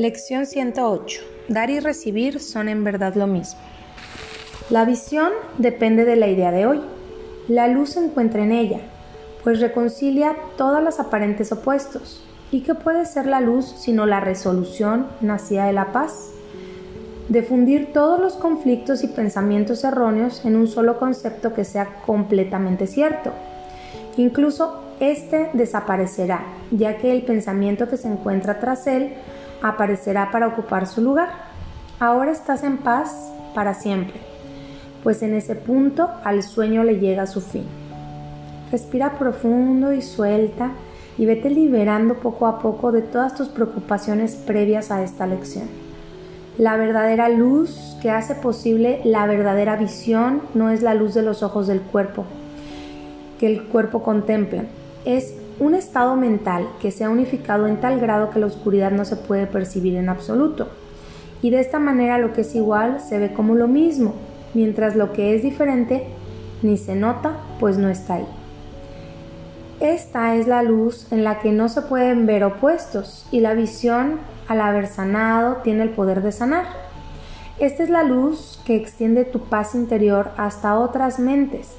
Lección 108. Dar y recibir son en verdad lo mismo. La visión depende de la idea de hoy. La luz se encuentra en ella, pues reconcilia todas las aparentes opuestos. ¿Y qué puede ser la luz sino la resolución nacida de la paz? De fundir todos los conflictos y pensamientos erróneos en un solo concepto que sea completamente cierto. Incluso este desaparecerá, ya que el pensamiento que se encuentra tras él aparecerá para ocupar su lugar. Ahora estás en paz para siempre, pues en ese punto al sueño le llega su fin. Respira profundo y suelta y vete liberando poco a poco de todas tus preocupaciones previas a esta lección. La verdadera luz que hace posible la verdadera visión no es la luz de los ojos del cuerpo, que el cuerpo contempla, es un estado mental que se ha unificado en tal grado que la oscuridad no se puede percibir en absoluto. Y de esta manera lo que es igual se ve como lo mismo, mientras lo que es diferente ni se nota, pues no está ahí. Esta es la luz en la que no se pueden ver opuestos y la visión, al haber sanado, tiene el poder de sanar. Esta es la luz que extiende tu paz interior hasta otras mentes,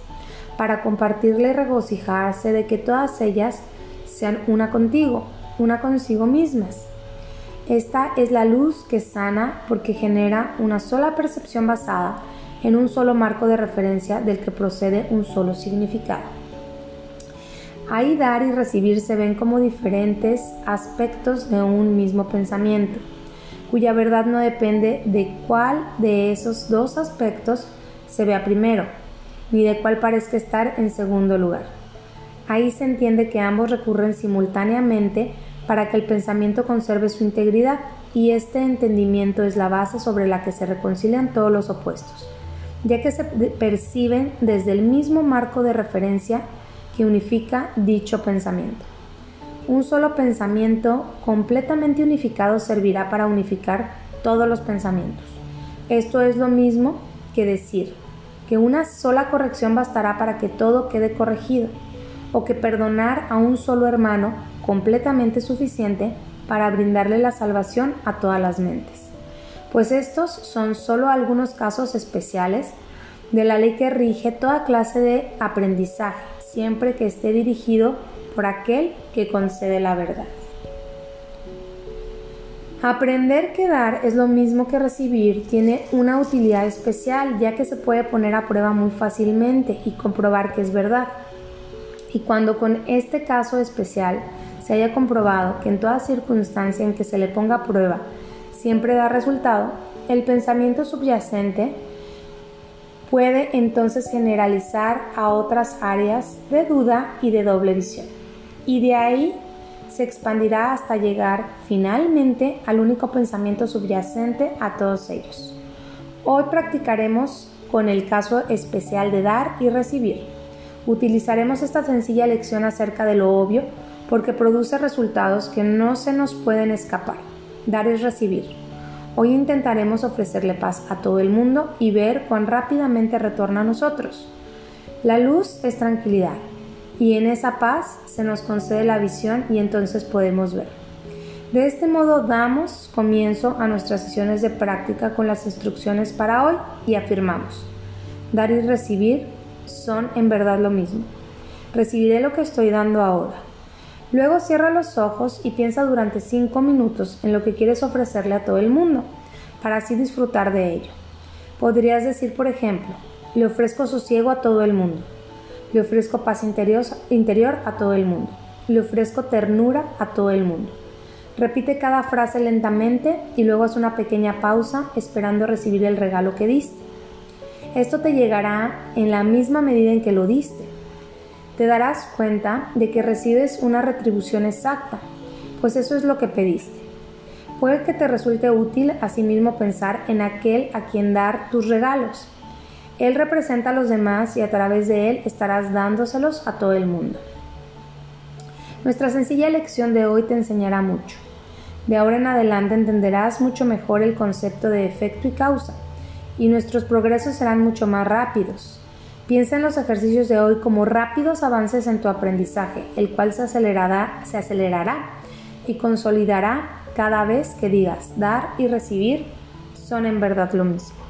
para compartirle y regocijarse de que todas ellas sean una contigo, una consigo mismas. Esta es la luz que sana porque genera una sola percepción basada en un solo marco de referencia del que procede un solo significado. Ahí dar y recibir se ven como diferentes aspectos de un mismo pensamiento, cuya verdad no depende de cuál de esos dos aspectos se vea primero, ni de cuál parezca estar en segundo lugar. Ahí se entiende que ambos recurren simultáneamente para que el pensamiento conserve su integridad y este entendimiento es la base sobre la que se reconcilian todos los opuestos, ya que se perciben desde el mismo marco de referencia que unifica dicho pensamiento. Un solo pensamiento completamente unificado servirá para unificar todos los pensamientos. Esto es lo mismo que decir que una sola corrección bastará para que todo quede corregido o que perdonar a un solo hermano completamente suficiente para brindarle la salvación a todas las mentes. Pues estos son solo algunos casos especiales de la ley que rige toda clase de aprendizaje, siempre que esté dirigido por aquel que concede la verdad. Aprender que dar es lo mismo que recibir tiene una utilidad especial ya que se puede poner a prueba muy fácilmente y comprobar que es verdad y cuando con este caso especial se haya comprobado que en toda circunstancia en que se le ponga a prueba siempre da resultado, el pensamiento subyacente puede entonces generalizar a otras áreas de duda y de doble visión. Y de ahí se expandirá hasta llegar finalmente al único pensamiento subyacente a todos ellos. Hoy practicaremos con el caso especial de dar y recibir. Utilizaremos esta sencilla lección acerca de lo obvio porque produce resultados que no se nos pueden escapar. Dar es recibir. Hoy intentaremos ofrecerle paz a todo el mundo y ver cuán rápidamente retorna a nosotros. La luz es tranquilidad y en esa paz se nos concede la visión y entonces podemos ver. De este modo damos comienzo a nuestras sesiones de práctica con las instrucciones para hoy y afirmamos. Dar y recibir son en verdad lo mismo. Recibiré lo que estoy dando ahora. Luego cierra los ojos y piensa durante cinco minutos en lo que quieres ofrecerle a todo el mundo, para así disfrutar de ello. Podrías decir, por ejemplo, le ofrezco sosiego a todo el mundo. Le ofrezco paz interior, a todo el mundo. Le ofrezco ternura a todo el mundo. Repite cada frase lentamente y luego haz una pequeña pausa esperando recibir el regalo que diste. Esto te llegará en la misma medida en que lo diste. Te darás cuenta de que recibes una retribución exacta, pues eso es lo que pediste. Puede que te resulte útil asimismo pensar en aquel a quien dar tus regalos. Él representa a los demás y a través de él estarás dándoselos a todo el mundo. Nuestra sencilla lección de hoy te enseñará mucho. De ahora en adelante entenderás mucho mejor el concepto de efecto y causa y nuestros progresos serán mucho más rápidos. Piensa en los ejercicios de hoy como rápidos avances en tu aprendizaje, el cual se acelerará, se acelerará y consolidará cada vez que digas dar y recibir son en verdad lo mismo.